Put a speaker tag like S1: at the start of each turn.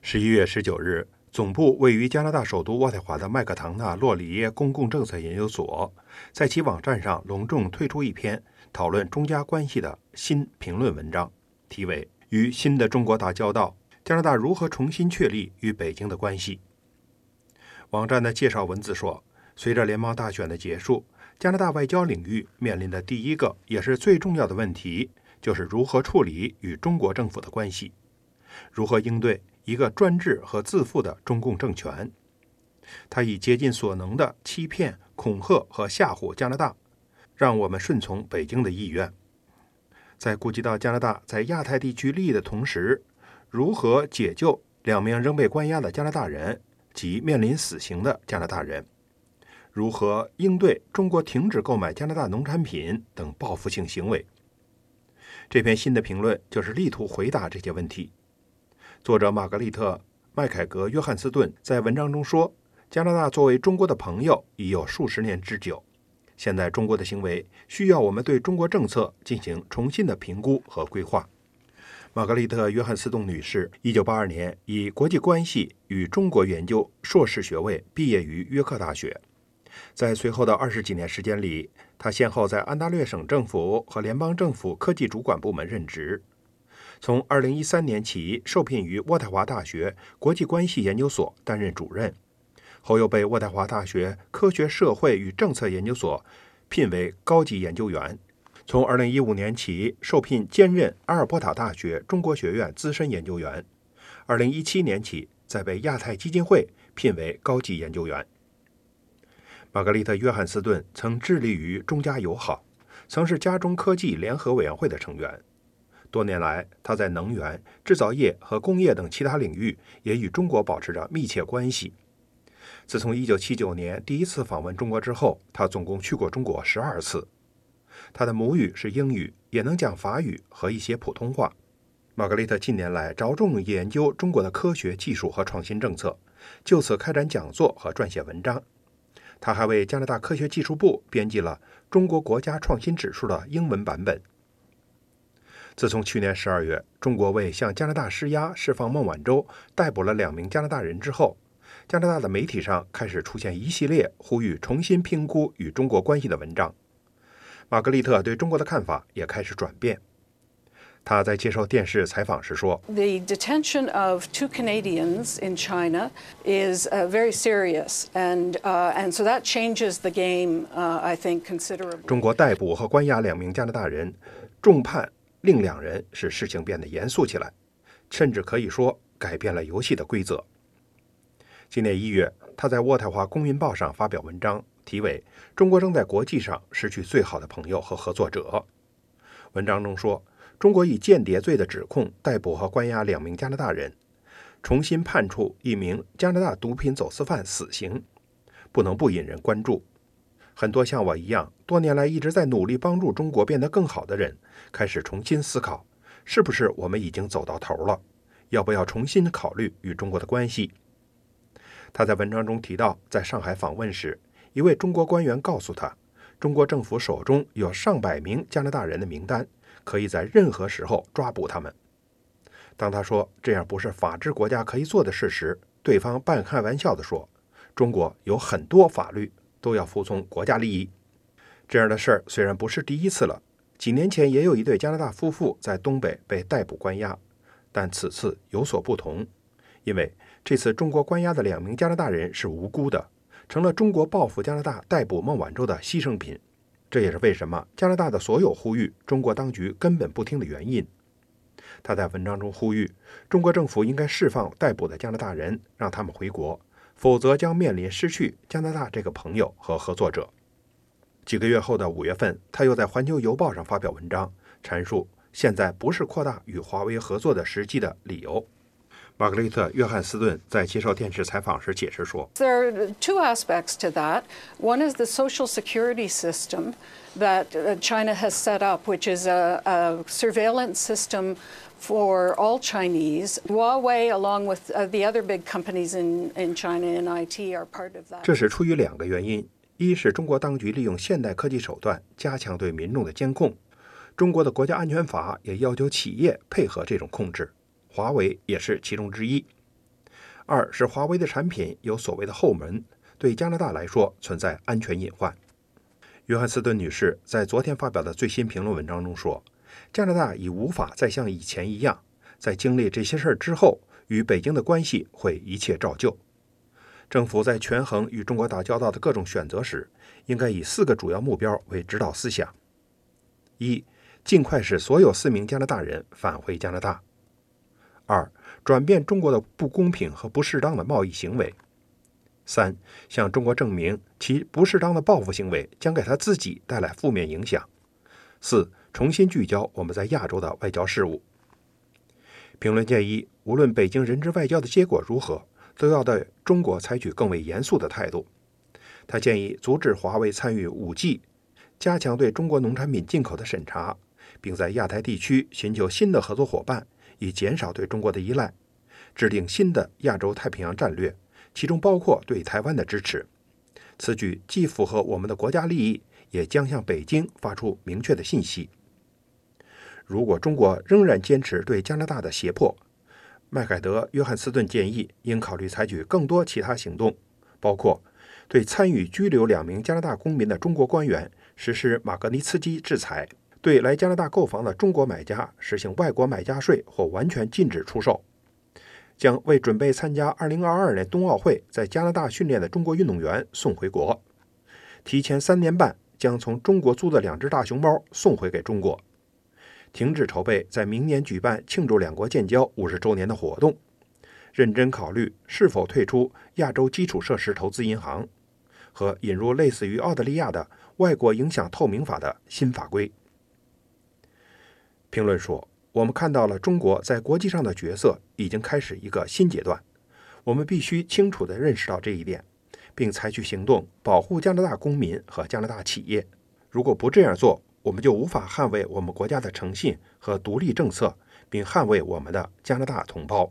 S1: 十一月十九日，总部位于加拿大首都渥太华的麦克唐纳洛里耶公共政策研究所在其网站上隆重推出一篇讨论中加关系的新评论文章，题为《与新的中国打交道：加拿大如何重新确立与北京的关系》。网站的介绍文字说，随着联邦大选的结束，加拿大外交领域面临的第一个也是最重要的问题，就是如何处理与中国政府的关系，如何应对。一个专制和自负的中共政权，他以竭尽所能的欺骗、恐吓和吓唬加拿大，让我们顺从北京的意愿。在顾及到加拿大在亚太地区利益的同时，如何解救两名仍被关押的加拿大人及面临死刑的加拿大人？如何应对中国停止购买加拿大农产品等报复性行为？这篇新的评论就是力图回答这些问题。作者玛格丽特·麦凯格·约翰斯顿在文章中说：“加拿大作为中国的朋友已有数十年之久，现在中国的行为需要我们对中国政策进行重新的评估和规划。”玛格丽特·约翰斯顿女士1982年以国际关系与中国研究硕士学位毕业于约克大学，在随后的二十几年时间里，她先后在安大略省政府和联邦政府科技主管部门任职。从2013年起，受聘于渥太华大学国际关系研究所担任主任，后又被渥太华大学科学社会与政策研究所聘为高级研究员。从2015年起，受聘兼任阿尔伯塔大学中国学院资深研究员。2017年起，再被亚太基金会聘为高级研究员。玛格丽特·约翰斯顿曾致力于中加友好，曾是加中科技联合委员会的成员。多年来，他在能源、制造业和工业等其他领域也与中国保持着密切关系。自从1979年第一次访问中国之后，他总共去过中国十二次。他的母语是英语，也能讲法语和一些普通话。玛格丽特近年来着重研究中国的科学技术和创新政策，就此开展讲座和撰写文章。他还为加拿大科学技术部编辑了《中国国家创新指数》的英文版本。自从去年十二月，中国为向加拿大施压释放孟晚舟，逮捕了两名加拿大人之后，加拿大的媒体上开始出现一系列呼吁重新评估与中国关系的文章。玛格丽特对中国的看法也开始转变。他在接受电视采访时说
S2: ：“The detention of two Canadians in China is very serious, and and so that changes the game, I think, considerably.”
S1: 中国逮捕和关押两名加拿大人，重判。令两人使事情变得严肃起来，甚至可以说改变了游戏的规则。今年一月，他在渥太华公民报上发表文章，题为《中国正在国际上失去最好的朋友和合作者》。文章中说，中国以间谍罪的指控逮捕和关押两名加拿大人，重新判处一名加拿大毒品走私犯死刑，不能不引人关注。很多像我一样多年来一直在努力帮助中国变得更好的人，开始重新思考，是不是我们已经走到头了？要不要重新考虑与中国的关系？他在文章中提到，在上海访问时，一位中国官员告诉他，中国政府手中有上百名加拿大人的名单，可以在任何时候抓捕他们。当他说这样不是法治国家可以做的事时，对方半开玩笑地说：“中国有很多法律。”都要服从国家利益，这样的事儿虽然不是第一次了，几年前也有一对加拿大夫妇在东北被逮捕关押，但此次有所不同，因为这次中国关押的两名加拿大人是无辜的，成了中国报复加拿大逮捕孟晚舟的牺牲品。这也是为什么加拿大的所有呼吁中国当局根本不听的原因。他在文章中呼吁，中国政府应该释放逮捕的加拿大人，让他们回国。否则将面临失去加拿大这个朋友和合作者。几个月后的五月份，他又在《环球邮报》上发表文章，阐述现在不是扩大与华为合作的实际的理由。玛格丽特·约翰斯顿在接受电视采访时解释说
S2: ：“There are two aspects to that. One is the social security system that China has set up, which is a, a surveillance system.” For all Chinese. Huawei, along with the other big companies in, in China in IT, are part of that.
S1: 这是出于两个原因：一是中国当局利用现代科技手段加强对民众的监控，中国的国家安全法也要求企业配合这种控制，华为也是其中之一；二是华为的产品有所谓的后门，对加拿大来说存在安全隐患。约翰斯顿女士在昨天发表的最新评论文章中说：“加拿大已无法再像以前一样，在经历这些事儿之后，与北京的关系会一切照旧。政府在权衡与中国打交道的各种选择时，应该以四个主要目标为指导思想：一、尽快使所有四名加拿大人返回加拿大；二、转变中国的不公平和不适当的贸易行为。”三，向中国证明其不适当的报复行为将给他自己带来负面影响。四，重新聚焦我们在亚洲的外交事务。评论建议，无论北京人质外交的结果如何，都要对中国采取更为严肃的态度。他建议阻止华为参与五 G，加强对中国农产品进口的审查，并在亚太地区寻求新的合作伙伴，以减少对中国的依赖，制定新的亚洲太平洋战略。其中包括对台湾的支持，此举既符合我们的国家利益，也将向北京发出明确的信息。如果中国仍然坚持对加拿大的胁迫，麦凯德·约翰斯顿建议应考虑采取更多其他行动，包括对参与拘留两名加拿大公民的中国官员实施马格尼茨基制裁，对来加拿大购房的中国买家实行外国买家税或完全禁止出售。将为准备参加2022年冬奥会在加拿大训练的中国运动员送回国，提前三年半将从中国租的两只大熊猫送回给中国，停止筹备在明年举办庆祝两国建交五十周年的活动，认真考虑是否退出亚洲基础设施投资银行，和引入类似于澳大利亚的外国影响透明法的新法规。评论说。我们看到了中国在国际上的角色已经开始一个新阶段，我们必须清楚地认识到这一点，并采取行动保护加拿大公民和加拿大企业。如果不这样做，我们就无法捍卫我们国家的诚信和独立政策，并捍卫我们的加拿大同胞。